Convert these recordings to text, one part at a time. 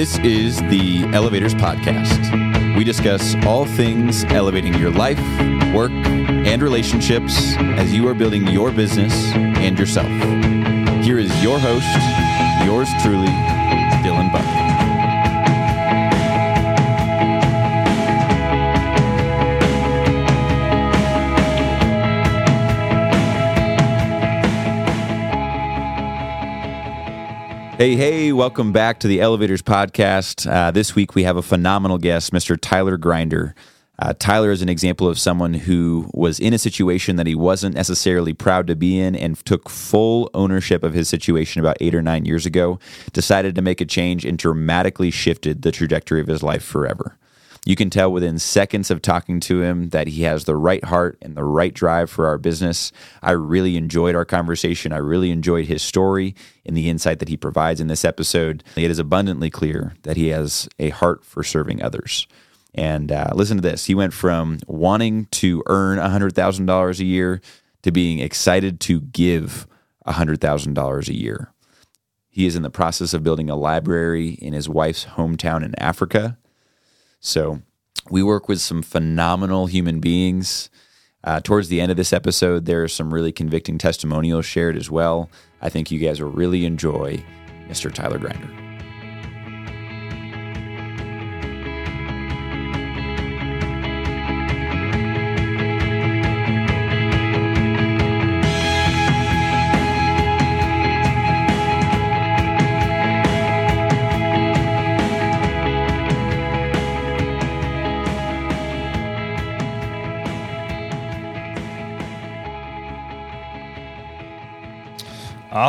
This is the Elevators Podcast. We discuss all things elevating your life, work, and relationships as you are building your business and yourself. Here is your host, yours truly, Dylan Buck. Hey, hey, welcome back to the Elevators Podcast. Uh, this week we have a phenomenal guest, Mr. Tyler Grinder. Uh, Tyler is an example of someone who was in a situation that he wasn't necessarily proud to be in and took full ownership of his situation about eight or nine years ago, decided to make a change, and dramatically shifted the trajectory of his life forever. You can tell within seconds of talking to him that he has the right heart and the right drive for our business. I really enjoyed our conversation. I really enjoyed his story and the insight that he provides in this episode. It is abundantly clear that he has a heart for serving others. And uh, listen to this he went from wanting to earn $100,000 a year to being excited to give $100,000 a year. He is in the process of building a library in his wife's hometown in Africa. So we work with some phenomenal human beings. Uh, towards the end of this episode, there are some really convicting testimonials shared as well. I think you guys will really enjoy Mr. Tyler Grinder.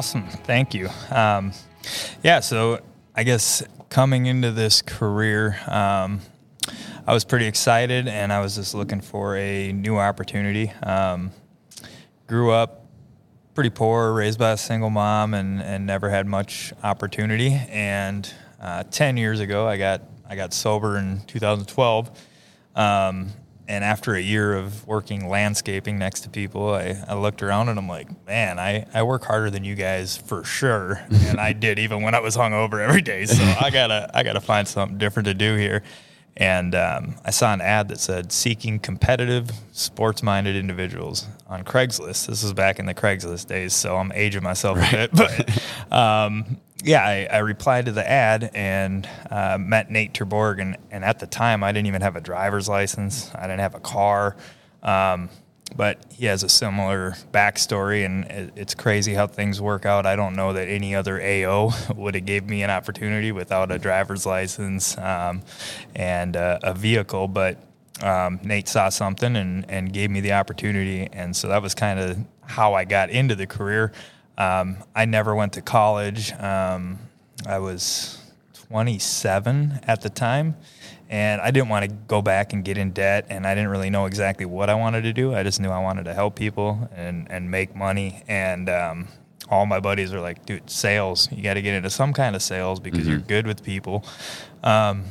Awesome. Thank you. Um, yeah, so I guess coming into this career, um, I was pretty excited and I was just looking for a new opportunity. Um, grew up pretty poor, raised by a single mom, and, and never had much opportunity. And uh, 10 years ago, I got, I got sober in 2012. Um, and after a year of working landscaping next to people, I, I looked around and I'm like, man, I, I work harder than you guys for sure. and I did even when I was hungover every day. So I gotta I gotta find something different to do here. And um, I saw an ad that said seeking competitive, sports minded individuals on Craigslist. This was back in the Craigslist days, so I'm aging myself right. a bit. But um, yeah, I, I, replied to the ad and uh, met Nate Terborg. And, and at the time, I didn't even have a driver's license, I didn't have a car. Um, but he has a similar backstory, and it, it's crazy how things work out. I don't know that any other AO would have gave me an opportunity without a driver's license um, and uh, a vehicle, but um, Nate saw something and, and gave me the opportunity, and so that was kind of how I got into the career. Um, I never went to college. Um, I was 27 at the time, and I didn't want to go back and get in debt, and I didn't really know exactly what I wanted to do. I just knew I wanted to help people and, and make money. And um, all my buddies were like, dude, sales. You got to get into some kind of sales because mm-hmm. you're good with people. Um,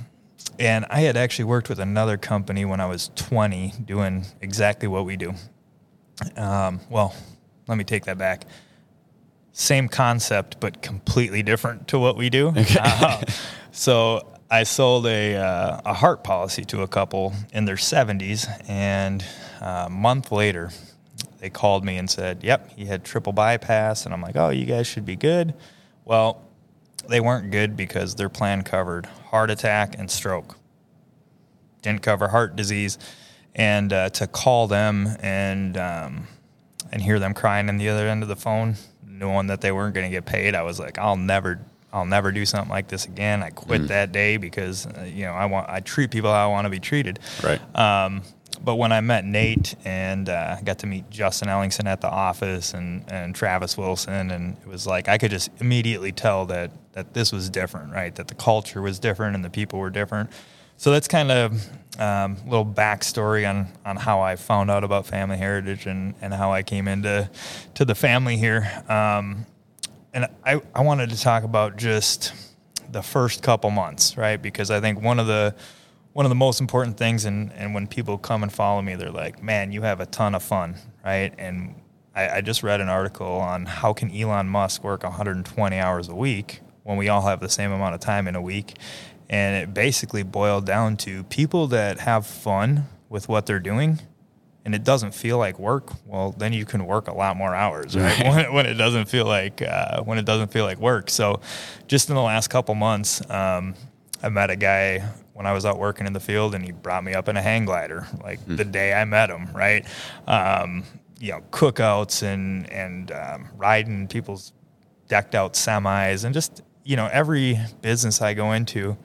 and I had actually worked with another company when I was 20 doing exactly what we do. Um, well, let me take that back same concept but completely different to what we do. Okay. Uh, so I sold a uh, a heart policy to a couple in their 70s, and uh, a month later, they called me and said, "Yep, he had triple bypass," and I'm like, "Oh, you guys should be good." Well, they weren't good because their plan covered heart attack and stroke. Didn't cover heart disease, and uh, to call them and um, and hear them crying on the other end of the phone knowing that they weren't going to get paid, I was like, I'll never, I'll never do something like this again. I quit mm. that day because uh, you know I want, I treat people how I want to be treated. Right. Um, but when I met Nate and uh, got to meet Justin Ellingson at the office and, and Travis Wilson, and it was like I could just immediately tell that that this was different, right? That the culture was different and the people were different. So that's kind of um, little backstory on, on how I found out about Family Heritage and, and how I came into to the family here. Um, and I, I wanted to talk about just the first couple months, right? Because I think one of the one of the most important things, and, and when people come and follow me, they're like, "Man, you have a ton of fun, right?" And I, I just read an article on how can Elon Musk work 120 hours a week when we all have the same amount of time in a week, and it basically boiled down to people that have fun with what they're doing and it doesn't feel like work, well, then you can work a lot more hours, right? right. When, when, it doesn't feel like uh, when it doesn't feel like work. So, just in the last couple months, um, I met a guy when I was out working in the field, and he brought me up in a hang glider, like mm. the day I met him, right? Um, you know, cookouts and and um, riding people's decked out semis, and just you know, every business I go into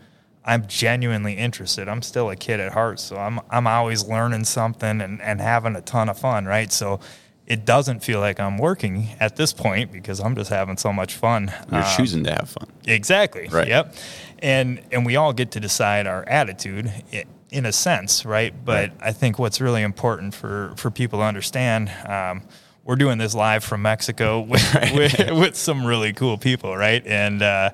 I'm genuinely interested. I'm still a kid at heart, so I'm I'm always learning something and, and having a ton of fun, right? So it doesn't feel like I'm working at this point because I'm just having so much fun. You're um, choosing to have fun. Exactly. Right. Yep. And and we all get to decide our attitude in a sense, right? But right. I think what's really important for for people to understand. Um, we're doing this live from Mexico with, right. with, with, some really cool people, right? And uh,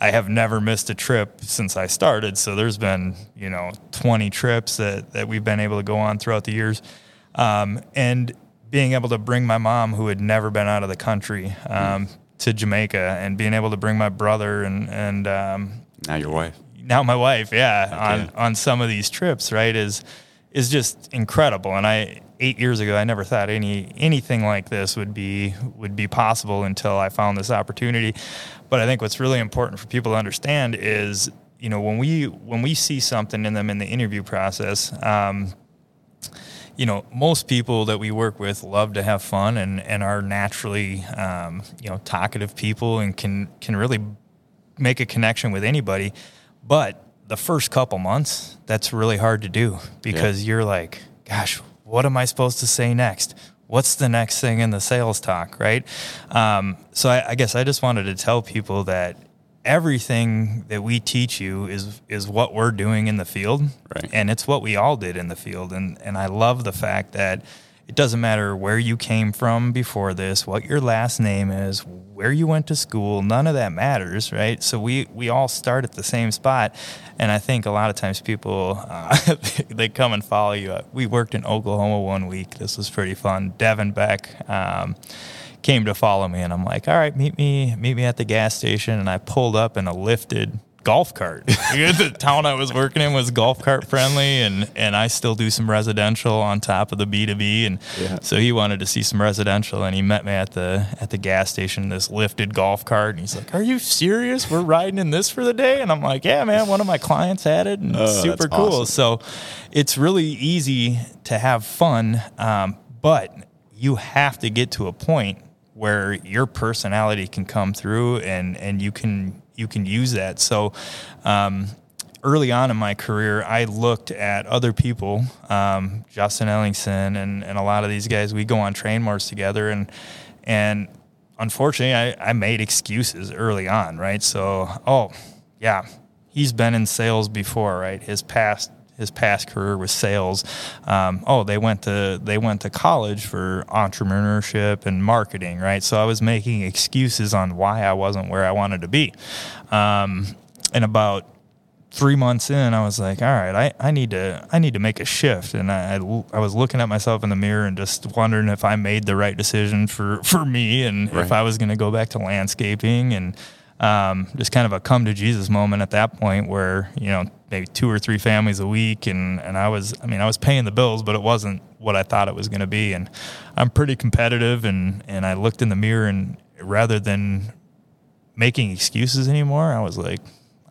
I have never missed a trip since I started. So there's been, you know, 20 trips that, that we've been able to go on throughout the years. Um, and being able to bring my mom, who had never been out of the country, um, mm. to Jamaica, and being able to bring my brother and, and um, now your wife. Now my wife, yeah, okay. on, on some of these trips, right, is is just incredible. And I eight years ago, I never thought any anything like this would be would be possible until I found this opportunity. But I think what's really important for people to understand is, you know, when we when we see something in them in the interview process. Um, you know, most people that we work with love to have fun and, and are naturally, um, you know, talkative people and can can really make a connection with anybody. But the first couple months, that's really hard to do because yeah. you're like, gosh, what am I supposed to say next? What's the next thing in the sales talk, right? Um, so I, I guess I just wanted to tell people that everything that we teach you is is what we're doing in the field, right. and it's what we all did in the field. And and I love the fact that it doesn't matter where you came from before this, what your last name is, where you went to school, none of that matters, right? So we, we all start at the same spot. And I think a lot of times people, uh, they come and follow you. We worked in Oklahoma one week. This was pretty fun. Devin Beck, um, came to follow me and I'm like, all right, meet me, meet me at the gas station. And I pulled up in a lifted golf cart. the town I was working in was golf cart friendly, and and I still do some residential on top of the B two B, and yeah. so he wanted to see some residential, and he met me at the at the gas station. This lifted golf cart, and he's like, "Are you serious? We're riding in this for the day?" And I'm like, "Yeah, man. One of my clients had it, and oh, super cool." Awesome. So it's really easy to have fun, um, but you have to get to a point where your personality can come through and and you can you can use that. So, um, early on in my career, I looked at other people, um, Justin Ellingson and, and a lot of these guys. We go on Trainmores together, and and unfortunately, I, I made excuses early on, right? So, oh yeah, he's been in sales before, right? His past his past career was sales. Um, oh, they went to they went to college for entrepreneurship and marketing, right? So I was making excuses on why I wasn't where I wanted to be. Um, and about three months in, I was like, all right, I, I need to I need to make a shift. And I, I, I was looking at myself in the mirror and just wondering if I made the right decision for for me and right. if I was going to go back to landscaping and um, just kind of a come to Jesus moment at that point where, you know, maybe two or three families a week. And, and I was, I mean, I was paying the bills, but it wasn't what I thought it was going to be. And I'm pretty competitive. And, and I looked in the mirror and rather than making excuses anymore, I was like,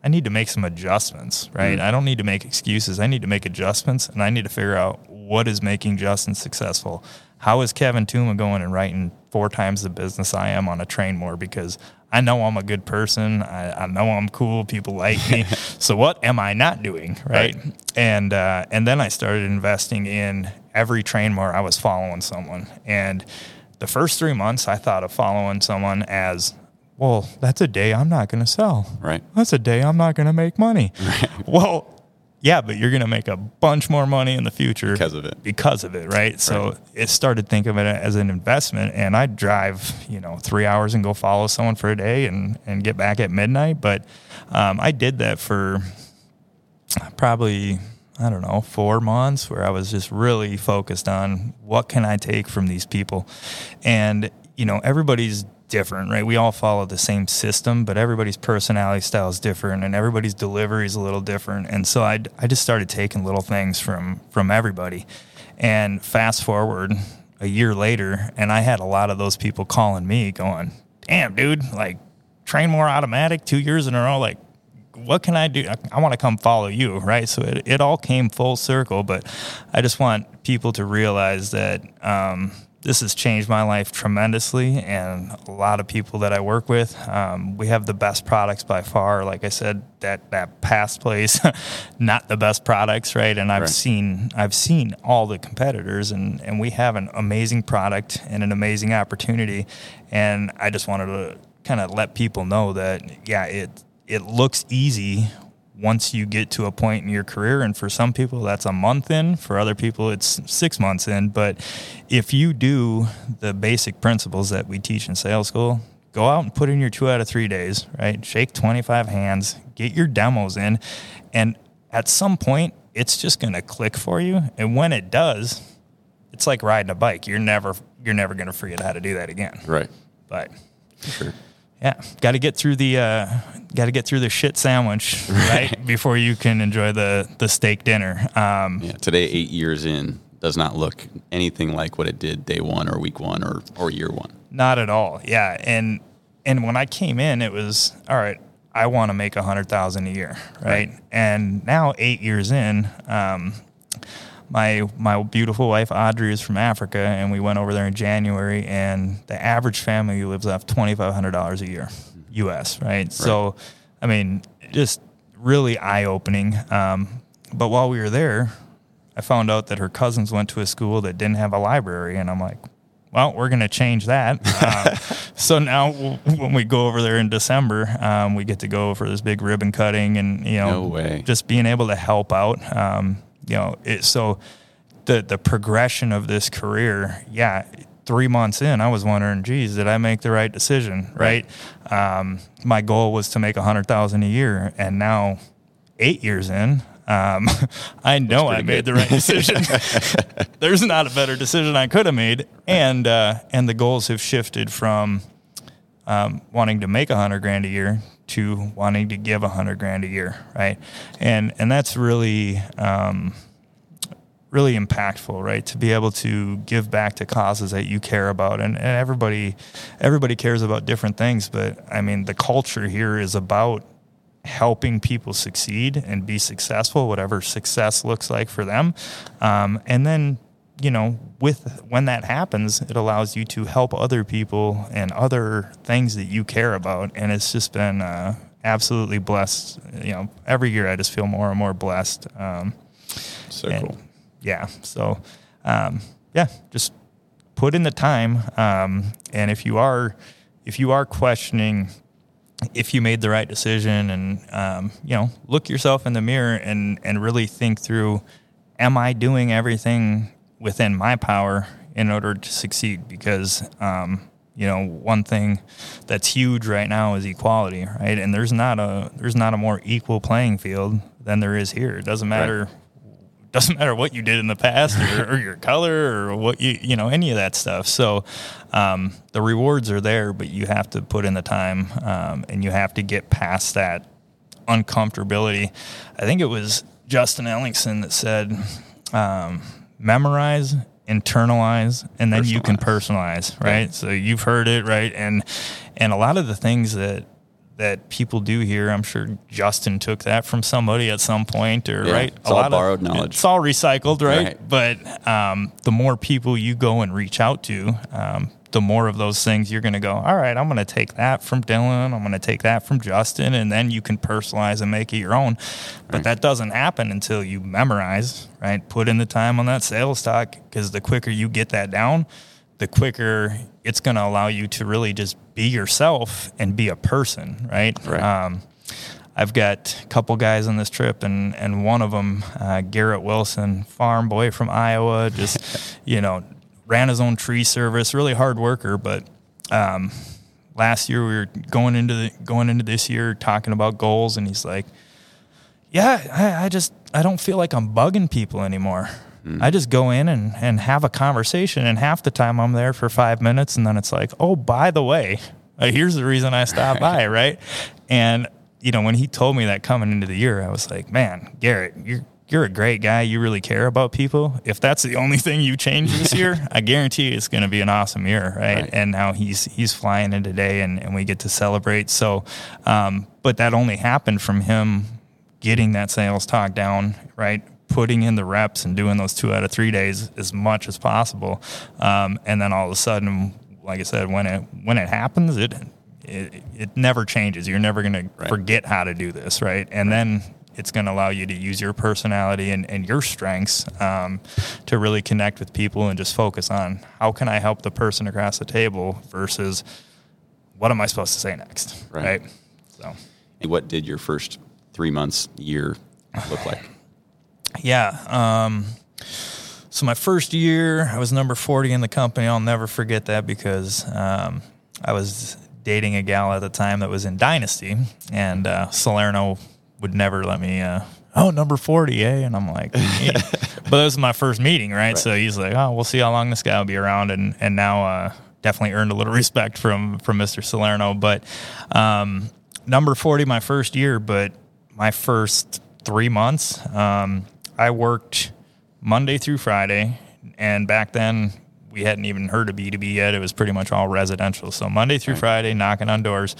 I need to make some adjustments, right? Mm. I don't need to make excuses. I need to make adjustments and I need to figure out what is making Justin successful. How is Kevin Tuma going and writing four times the business I am on a train more? Because I know I'm a good person. I, I know I'm cool. People like me. so what am I not doing, right? right. And uh, and then I started investing in every train more. I was following someone. And the first three months, I thought of following someone as well, that's a day I'm not going to sell. Right. That's a day I'm not going to make money. Right. Well, yeah, but you're going to make a bunch more money in the future because of it. Because of it, right? So right. it started thinking of it as an investment, and I'd drive, you know, three hours and go follow someone for a day and and get back at midnight. But um, I did that for probably I don't know four months, where I was just really focused on what can I take from these people, and you know, everybody's different, right? We all follow the same system, but everybody's personality style is different and everybody's delivery is a little different. And so I, I just started taking little things from, from everybody. And fast forward a year later, and I had a lot of those people calling me going, damn, dude, like train more automatic two years in a row. Like, what can I do? I, want to come follow you, right? So it, it all came full circle, but I just want people to realize that, um, this has changed my life tremendously and a lot of people that I work with. Um, we have the best products by far. Like I said, that that past place, not the best products, right? And I've right. seen I've seen all the competitors and, and we have an amazing product and an amazing opportunity. And I just wanted to kind of let people know that yeah, it it looks easy once you get to a point in your career. And for some people, that's a month in. For other people, it's six months in. But if you do the basic principles that we teach in sales school, go out and put in your two out of three days, right? Shake 25 hands, get your demos in. And at some point, it's just going to click for you. And when it does, it's like riding a bike. You're never you're never going to forget how to do that again. Right. But sure. Yeah, got to get through the uh, got to get through the shit sandwich right, right before you can enjoy the the steak dinner. Um, yeah, today eight years in does not look anything like what it did day one or week one or or year one. Not at all. Yeah, and and when I came in, it was all right. I want to make a hundred thousand a year, right? right? And now eight years in, um, my my beautiful wife Audrey is from Africa, and we went over there in January. And the average family lives off twenty five hundred dollars a year, U.S. Right? right? So, I mean, just really eye opening. Um, but while we were there, I found out that her cousins went to a school that didn't have a library, and I'm like, well, we're going to change that. Um, so now when we go over there in December, um, we get to go for this big ribbon cutting and, you know, no just being able to help out. Um, you know, it, so the the progression of this career, yeah, three months in, I was wondering, geez, did I make the right decision? Right. right? Um, my goal was to make a hundred thousand a year, and now eight years in, um, I know I made good. the right decision. There's not a better decision I could have made, and uh, and the goals have shifted from um, wanting to make a hundred grand a year to wanting to give a hundred grand a year, right? And and that's really um, really impactful, right? To be able to give back to causes that you care about, and, and everybody everybody cares about different things, but I mean the culture here is about helping people succeed and be successful, whatever success looks like for them, um, and then you know, with when that happens, it allows you to help other people and other things that you care about, and it's just been uh, absolutely blessed. You know, every year I just feel more and more blessed. Um, so and, cool. Yeah. So, um, yeah, just put in the time, um, and if you are, if you are questioning if you made the right decision, and um, you know, look yourself in the mirror and and really think through, am I doing everything within my power in order to succeed because um, you know one thing that's huge right now is equality right? And there's not a there's not a more equal playing field than there is here. It doesn't matter right. doesn't matter what you did in the past or, or, your color or what you you know any of that stuff. So um, the rewards are there but you have to put in the time um, and you have to get past that uncomfortability. I think it was justin ellingson that said um, memorize, internalize, and then you can personalize, right? Yeah. So you've heard it, right? And and a lot of the things that that people do here, I'm sure Justin took that from somebody at some point, or yeah, right? It's a all lot borrowed of, knowledge. It's all recycled, right? right. But um, the more people you go and reach out to, um, the more of those things you're going to go, all right, I'm going to take that from Dylan. I'm going to take that from Justin. And then you can personalize and make it your own. But right. that doesn't happen until you memorize, right? Put in the time on that sales talk because the quicker you get that down, the quicker it's going to allow you to really just be yourself and be a person, right? Right. Um, I've got a couple guys on this trip, and and one of them, uh, Garrett Wilson, farm boy from Iowa, just you know ran his own tree service, really hard worker. But um, last year we were going into the, going into this year talking about goals, and he's like, "Yeah, I, I, just I don't feel like I'm bugging people anymore." I just go in and, and have a conversation, and half the time I'm there for five minutes, and then it's like, oh, by the way, uh, here's the reason I stopped by, right? And you know, when he told me that coming into the year, I was like, man, Garrett, you're you're a great guy. You really care about people. If that's the only thing you change this year, I guarantee it's going to be an awesome year, right? right? And now he's he's flying in today, and, and we get to celebrate. So, um, but that only happened from him getting that sales talk down, right? Putting in the reps and doing those two out of three days as much as possible, um, and then all of a sudden, like I said, when it when it happens, it it, it never changes. You're never going right. to forget how to do this, right? And right. then it's going to allow you to use your personality and, and your strengths um, to really connect with people and just focus on how can I help the person across the table versus what am I supposed to say next, right? right? So, what did your first three months, year look like? yeah. Um, so my first year, I was number 40 in the company. I'll never forget that because um, I was dating a gal at the time that was in Dynasty, and uh, Salerno would never let me. Uh, oh, number forty, eh? And I'm like, but that was my first meeting, right? right? So he's like, oh, we'll see how long this guy will be around, and and now uh, definitely earned a little respect from from Mr. Salerno. But um, number forty, my first year, but my first three months, um, I worked Monday through Friday, and back then we hadn't even heard of B2B yet. It was pretty much all residential. So Monday through right. Friday, knocking on doors.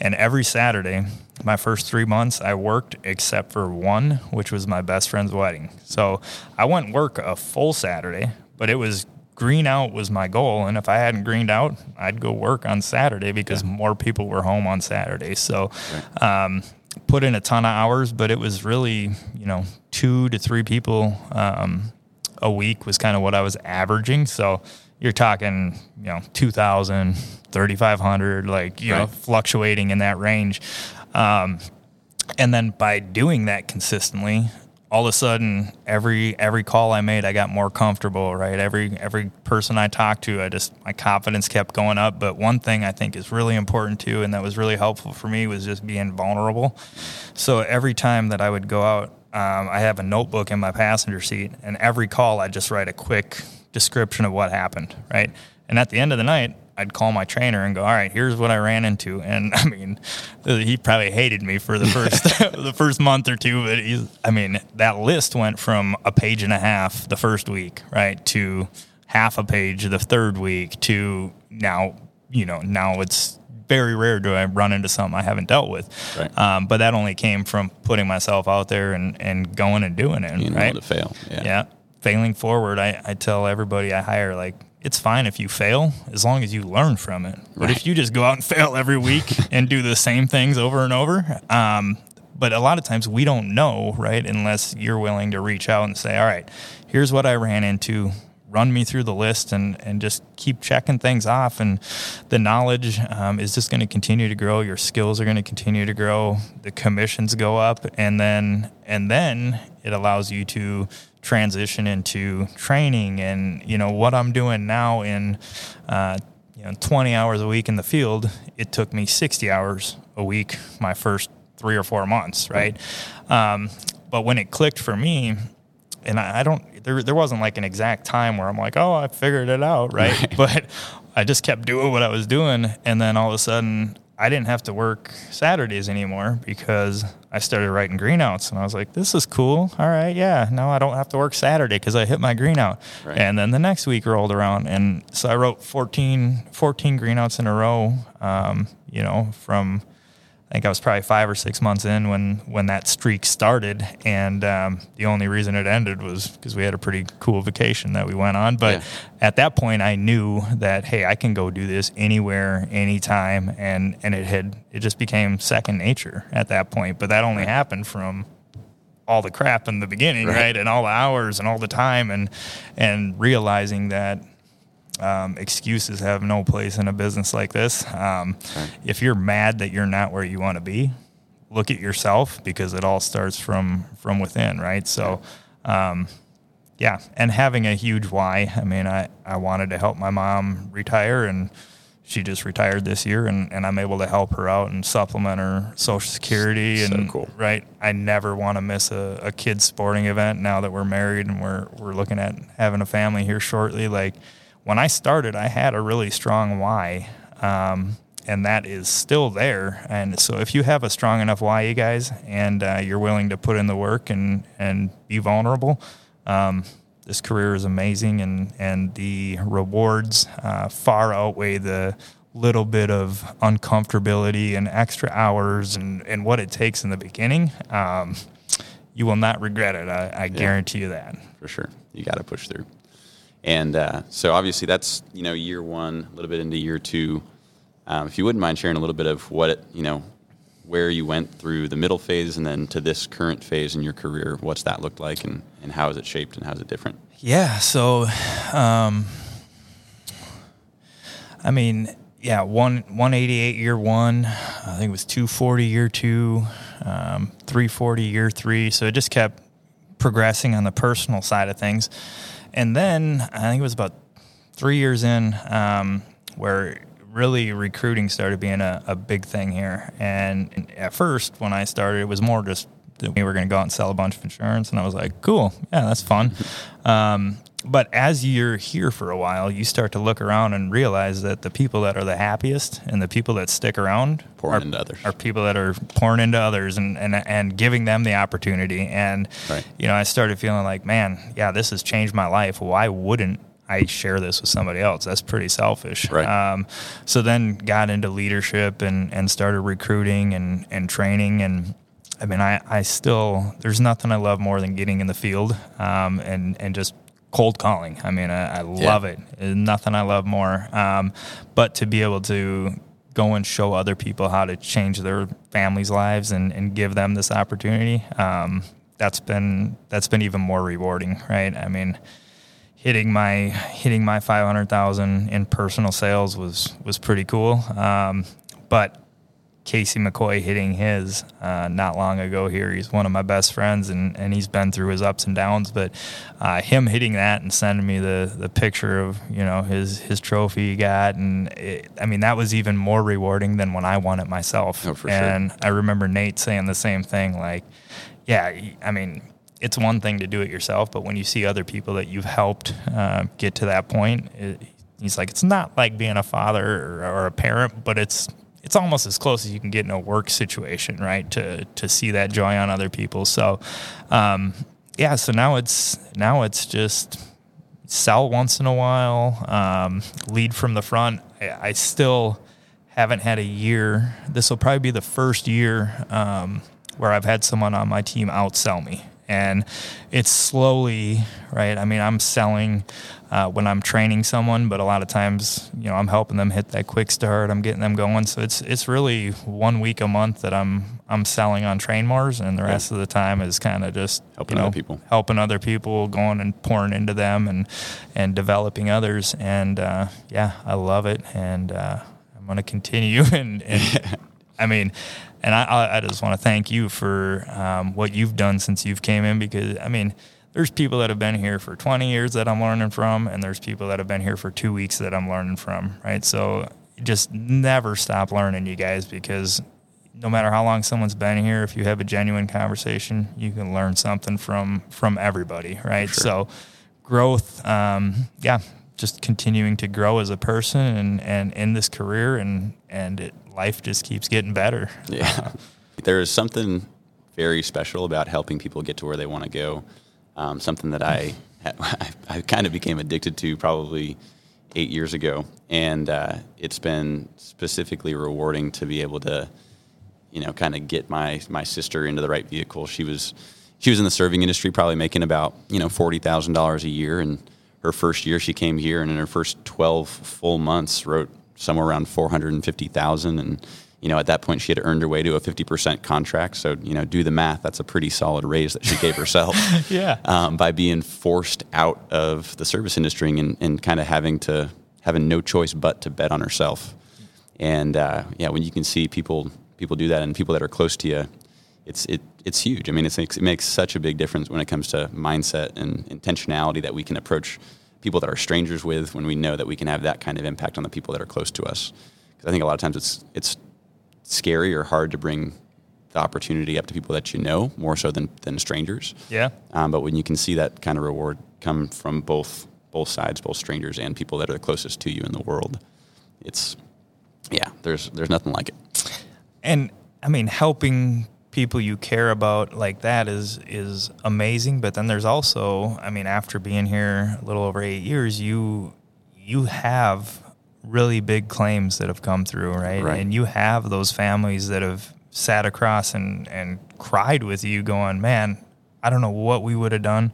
And every Saturday, my first three months, I worked except for one, which was my best friend's wedding. So I wouldn't work a full Saturday, but it was green out was my goal. And if I hadn't greened out, I'd go work on Saturday because yeah. more people were home on Saturday. So, right. um, put in a ton of hours, but it was really, you know, two to three people um, a week was kind of what I was averaging. So you're talking, you know, 2,000, 3,500, like, you right. know, fluctuating in that range. Um, and then by doing that consistently, all of a sudden every every call I made I got more comfortable, right? Every every person I talked to, I just my confidence kept going up. But one thing I think is really important too and that was really helpful for me was just being vulnerable. So every time that I would go out um, I have a notebook in my passenger seat, and every call I just write a quick description of what happened, right? And at the end of the night, I'd call my trainer and go, "All right, here's what I ran into." And I mean, he probably hated me for the first the first month or two, but he's I mean, that list went from a page and a half the first week, right, to half a page the third week to now, you know, now it's very rare do I run into something I haven't dealt with. Right. Um, but that only came from putting myself out there and, and going and doing it. Being right. to fail. Yeah. yeah. Failing forward, I, I tell everybody I hire, like, it's fine if you fail as long as you learn from it. But if you just go out and fail every week and do the same things over and over, um, but a lot of times we don't know, right? Unless you're willing to reach out and say, all right, here's what I ran into run me through the list and, and just keep checking things off. And the knowledge um, is just going to continue to grow. Your skills are going to continue to grow. The commissions go up, and then and then it allows you to transition into training. And you know what I'm doing now in uh, you know 20 hours a week in the field. It took me 60 hours a week my first three or four months, right? Um, but when it clicked for me, and I, I don't there there wasn't like an exact time where I'm like, oh, I figured it out, right? right? But I just kept doing what I was doing, and then all of a sudden, I didn't have to work Saturdays anymore because I started writing greenouts, and I was like, this is cool. All right, yeah, now I don't have to work Saturday because I hit my greenout. Right. And then the next week rolled around, and so I wrote 14, 14 greenouts in a row. Um, you know, from I think I was probably five or six months in when when that streak started, and um, the only reason it ended was because we had a pretty cool vacation that we went on. But yeah. at that point, I knew that hey, I can go do this anywhere, anytime, and and it had it just became second nature at that point. But that only happened from all the crap in the beginning, right. right? And all the hours and all the time, and and realizing that um, excuses have no place in a business like this. Um, right. If you're mad that you're not where you want to be, look at yourself because it all starts from from within, right? So, um, yeah, and having a huge why. I mean, I I wanted to help my mom retire and she just retired this year and, and I'm able to help her out and supplement her social security So and cool. right. I never want to miss a, a kid's sporting event now that we're married and we're we're looking at having a family here shortly. Like when I started I had a really strong why. Um, and that is still there. And so, if you have a strong enough why, you guys, and uh, you're willing to put in the work and and be vulnerable, um, this career is amazing, and and the rewards uh, far outweigh the little bit of uncomfortability and extra hours and and what it takes in the beginning. Um, you will not regret it. I, I guarantee you that. for sure. You got to push through. And uh, so obviously that's you know year one, a little bit into year two. Um, if you wouldn't mind sharing a little bit of what it, you know, where you went through the middle phase and then to this current phase in your career, what's that looked like, and, and how is it shaped and how is it different? Yeah. So, um, I mean, yeah, one one eighty eight year one. I think it was two forty year two, um, three forty year three. So it just kept progressing on the personal side of things, and then I think it was about three years in um, where really recruiting started being a, a big thing here. And at first, when I started, it was more just that we were going to go out and sell a bunch of insurance, and I was like, cool, yeah, that's fun. Um, but as you're here for a while, you start to look around and realize that the people that are the happiest and the people that stick around Pouring are, into others. are people that are pouring into others and, and, and giving them the opportunity. And, Right. you know, I started feeling like, man, yeah, this has changed my life. Why wouldn't I share this with somebody else? That's pretty selfish. Right. Um, so then got into leadership and, and started recruiting and, and training. And I mean, I, I still, there's nothing I love more than getting in the field um, and, and just cold calling. I mean, I, I love it. There's nothing I love more. Um, but to be able to go and show other people how to change their families' lives and, and give them this opportunity, um, that's been that's been even more rewarding, right? I mean, hitting my hitting my five hundred thousand in personal sales was was pretty cool. Um, but Casey McCoy hitting his uh, not long ago here. He's one of my best friends, and, and he's been through his ups and downs. But uh, him hitting that and sending me the, the picture of you know his his trophy he got, and it, I mean that was even more rewarding than when I won it myself. Oh, for sure. and I remember Nate saying the same thing. Like, yeah, I mean it's one thing to do it yourself, but when you see other people that you've helped uh, get to that point, it, he's like, it's not like being a father or, or a parent, but it's it's almost as close as you can get in a work situation, right? To to see that joy on other people. So, um, yeah. So now it's now it's just sell once in a while, um, lead from the front. I, I still haven't had a year. This will probably be the first year um, where I've had someone on my team outsell me. And it's slowly, right? I mean, I'm selling uh, when I'm training someone, but a lot of times, you know, I'm helping them hit that quick start. I'm getting them going. So it's it's really one week a month that I'm I'm selling on train mores, and the rest of the time is kind of just Helping you know, other people. helping other people, going and pouring into them, and and developing others. And uh, yeah, I love it, and uh, I'm going to continue. And, and I mean, and I- I, just want to thank you for um, what you've done since you've came in, because I mean, there's people that have been here for 20 years that I'm learning from, and there's people that have been here for two weeks that I'm learning from. Right, so just never stop learning, you guys, because no matter how long someone's been here, if you have a genuine conversation, you can learn something from from everybody, right? So, growth, um, yeah, just continuing to grow as a person and and in this career, and and it, life just keeps getting better. Yeah. there is something very special about helping people get to where they want to go. Um, something that I, I kind of became addicted to probably eight years ago. And uh, it's been specifically rewarding to be able to, you know, kind of get my, my sister into the right vehicle. She was, she was in the serving industry, probably making about, you know, $40,000 a year. And her first year she came here and in her first 12 full months wrote somewhere around 450,000 and you know at that point she had earned her way to a 50% contract so you know do the math that's a pretty solid raise that she gave herself Yeah. um, by being forced out of the service industry and, and kind of having to having no choice but to bet on herself and uh, yeah when you can see people people do that and people that are close to you it's it, it's huge. I mean, it's, it makes such a big difference when it comes to mindset and intentionality that we can approach people that are strangers with when we know that we can have that kind of impact on the people that are close to us. Because I think a lot of times it's it's scary or hard to bring the opportunity up to people that you know more so than, than strangers. Yeah. Um, but when you can see that kind of reward come from both both sides, both strangers and people that are the closest to you in the world, it's yeah, there's there's nothing like it. And I mean, helping people you care about like that is is amazing. But then there's also, I mean, after being here a little over eight years, you you have really big claims that have come through, right? Right. And you have those families that have sat across and and cried with you, going, "Man, I don't know what we would have done."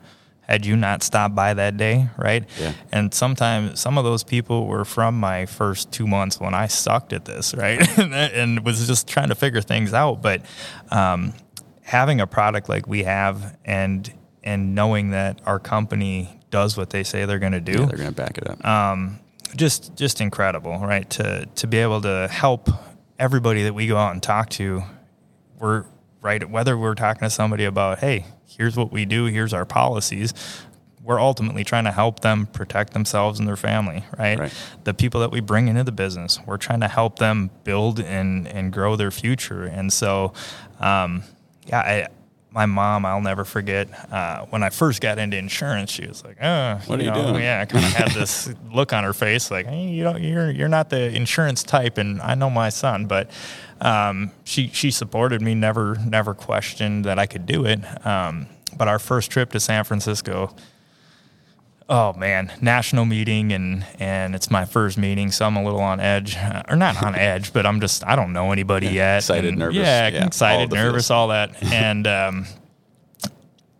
Had you not stopped by that day, right? Yeah. And sometimes some of those people were from my first two months when I sucked at this, right? and, and was just trying to figure things out. But um, having a product like we have and and knowing that our company does what they say they're going to do, Yeah, they're going to back it up. um, just just incredible, right? To to be able to help everybody that we go out and talk to, we're right. Whether we're talking to somebody about, hey, here's what we do, here's our policies. We're ultimately trying to help them protect themselves and their family, right? Right. The people that we bring into the business, we're trying to help them build and and grow their future. And so, um, yeah, I, my mom, I'll never forget uh, when I first got into insurance. She was like, "Oh, What are you know, doing?" Yeah, I kind of had this look on her face, like, hey, you don't, you're you're not the insurance type, and I know my son, but um, she she supported me, never never questioned that I could do it. Um, but our first trip to San Francisco, oh man, national meeting, and and it's my first meeting, so I'm a little on edge, or not on edge, but I'm just I don't know anybody yet, excited, and nervous, yeah, yeah, all excited, the nervous, feels. all that, and. Um,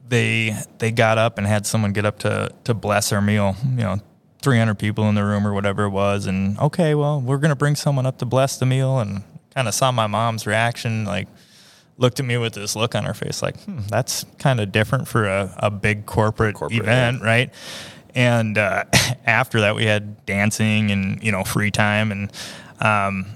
they they got up and had someone get up to to bless our meal. You know, 300 people in the room or whatever it was, and okay, well, we're gonna bring someone up to bless the meal, and kind of saw my mom's reaction, like looked at me with this look on her face, like hmm, that's kind of different for a, a big corporate, Corporate, event, right? And uh, after that, we had dancing and you know free time and. Um,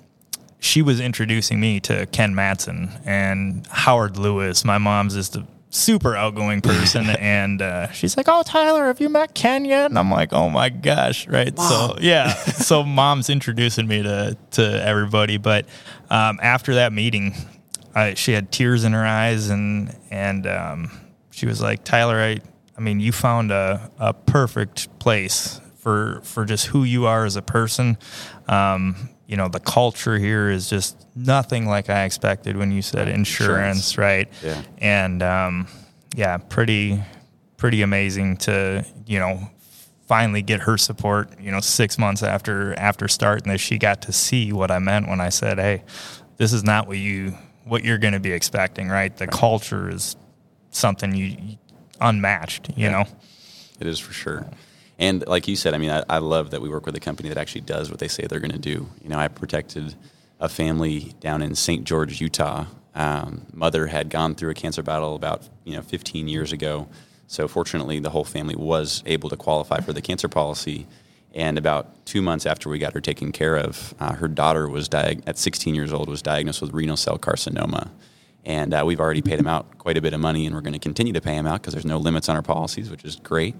she was introducing me to Ken Matson and Howard Lewis. My mom's just a super outgoing person, and uh, she's like, "Oh, Tyler, have you met Ken yet?" And I'm like, "Oh my gosh!" Right? So yeah, so mom's introducing me to to everybody. But um, after that meeting, I, she had tears in her eyes, and and um, she was like, "Tyler, I, I mean, you found a, a perfect place for for just who you are as a person." Um, you know, the culture here is just nothing like I expected when you said insurance, insurance. right? Yeah. And um, yeah, pretty pretty amazing to you know finally get her support. You know, six months after after starting this, she got to see what I meant when I said, "Hey, this is not what you what you're going to be expecting, right? The culture is something you unmatched, you Yeah. know." It is for sure. And like you said, I mean, I, I love that we work with a company that actually does what they say they're going to do. You know, I protected a family down in St. George, Utah. Um, mother had gone through a cancer battle about you know 15 years ago. So fortunately, the whole family was able to qualify for the cancer policy. And about two months after we got her taken care of, uh, her daughter was diag- at 16 years old was diagnosed with renal cell carcinoma. And uh, we've already paid him out quite a bit of money, and we're going to continue to pay him out because there's no limits on our policies, which is great.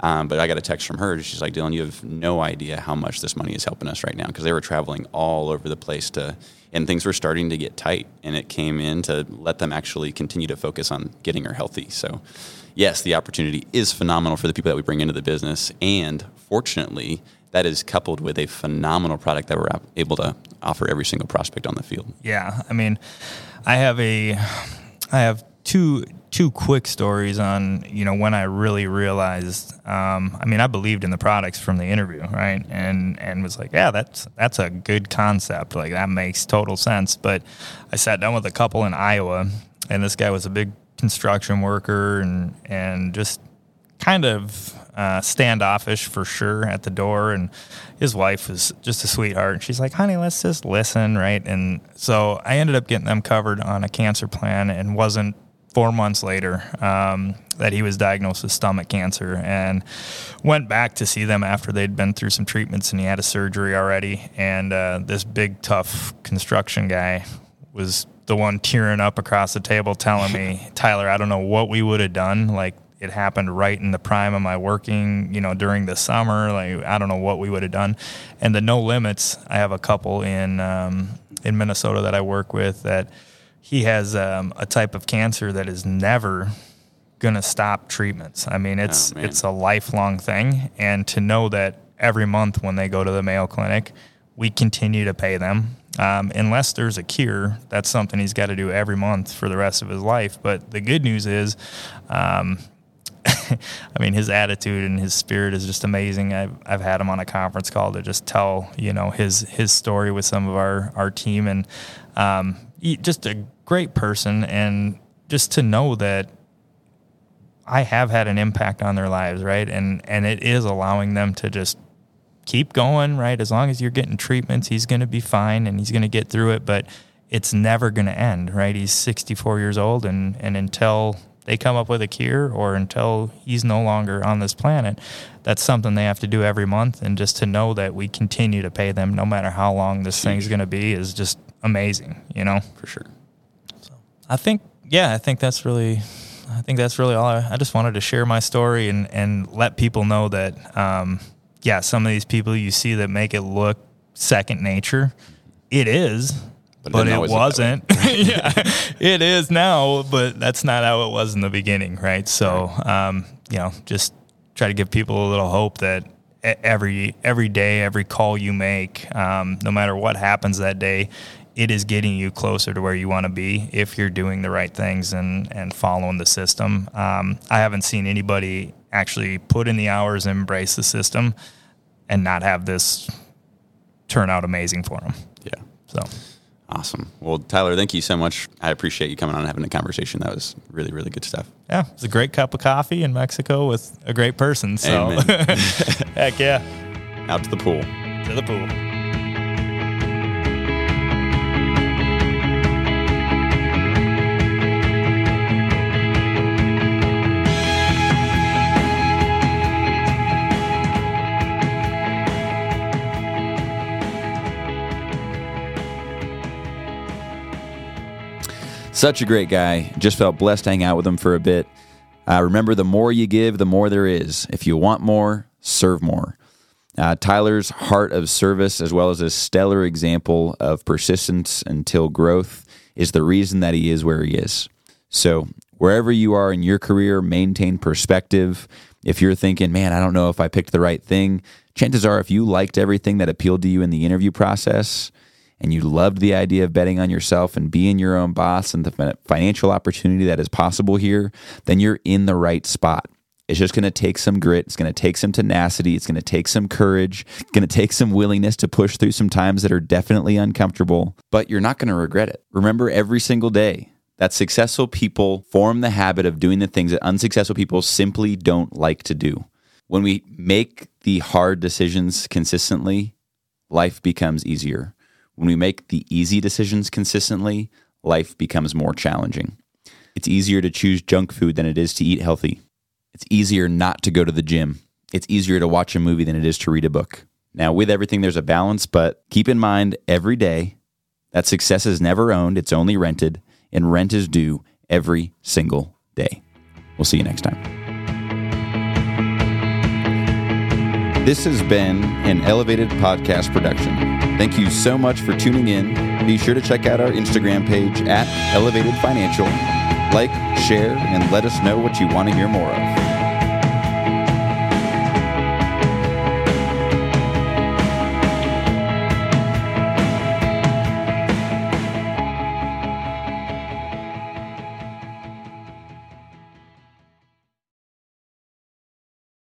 Um, but I got a text from her. She's like, Dylan, you have no idea how much this money is helping us right now because they were traveling all over the place to, and things were starting to get tight. And it came in to let them actually continue to focus on getting her healthy. So, yes, the opportunity is phenomenal for the people that we bring into the business. And fortunately, that is coupled with a phenomenal product that we're able to offer every single prospect on the field. Yeah, I mean, I have a, I have two two quick stories on you know when I really realized. Um, I mean, I believed in the products from the interview, right? And and was like, yeah, that's that's a good concept. Like that makes total sense. But I sat down with a couple in Iowa, and this guy was a big construction worker, and and just kind of uh, standoffish for sure at the door and his wife is just a sweetheart and she's like honey let's just listen right? And so i ended up getting them covered on a cancer plan and wasn't four months later um, that he was diagnosed with stomach cancer and went back to see them after they'd been through some treatments and he had a surgery already and uh, this big tough construction guy was the one tearing up across the table telling me tyler i don't know what we would have done like it happened right in the prime of my working, you know, during the summer. Like I don't know what we would have done. And the no limits, I have a couple in um, in Minnesota that I work with that he has um, a type of cancer that is never going to stop treatments. I mean, it's Oh, it's a lifelong thing, and to know that every month when they go to the Mayo Clinic, we continue to pay them. Um, unless there's a cure, that's something he's got to do every month for the rest of his life. But the good news is, um, I mean, his attitude and his spirit is just amazing. I've, I've had him on a conference call to just tell, you know, his, his story with some of our, our team and um, he, just a great person. And just to know that I have had an impact on their lives, right? And, and it is allowing them to just keep going, right? As long as you're getting treatments, he's going to be fine and he's going to get through it, but it's never going to end, right? He's 64 years old and and until they come up with a cure or until he's no longer on this planet, that's something they have to do every month and just to know that we continue to pay them no matter how long this thing's going to be is just amazing, you know? for sure. I think, yeah, I think that's really, I think that's really all. I, I just wanted to share my story and and let people know that, um, yeah, some of these people you see that make it look second nature, it is, But but, it it didn't always look that wasn't. yeah, it is now, but that's not how it was in the beginning, right? So, um, you know, just try to give people a little hope that every every day, every call you make, um, no matter what happens that day, it is getting you closer to where you want to be if you're doing the right things and and following the system. Um, I haven't seen anybody actually put in the hours and embrace the system and not have this turn out amazing for them. Yeah. So. Awesome. Well, Tyler, thank you so much. I appreciate you coming on and having a conversation. That was really, really good stuff. Yeah, it's a great cup of coffee in Mexico with a great person. So, heck yeah, Out to the pool. to the pool. Such a great guy. Just felt blessed to hang out with him for a bit. Uh, remember, the more you give, the more there is. If you want more, serve more. Uh, Tyler's heart of service, as well as his stellar example of persistence until growth, is the reason that he is where he is. So, wherever you are in your career, maintain perspective. If you're thinking, man, I don't know if I picked the right thing, chances are, if you liked everything that appealed to you in the interview process, and you loved the idea of betting on yourself and being your own boss and the financial opportunity that is possible here, then you're in the right spot. It's just going to take some grit. It's going to take some tenacity. It's going to take some courage. It's going to take some willingness to push through some times that are definitely uncomfortable, but you're not going to regret it. Remember every single day that successful people form the habit of doing the things that unsuccessful people simply don't like to do. When we make the hard decisions consistently, life becomes easier. When we make the easy decisions consistently, life becomes more challenging. It's easier to choose junk food than it is to eat healthy. It's easier not to go to the gym. It's easier to watch a movie than it is to read a book. Now, with everything, there's a balance, but keep in mind every day that success is never owned, it's only rented, and rent is due every single day. We'll see you next time. This has been an Elevated Podcast production. Thank you so much for tuning in. Be sure to check out our Instagram page at Elevated Financial. Like, share, and let us know what you want to hear more of.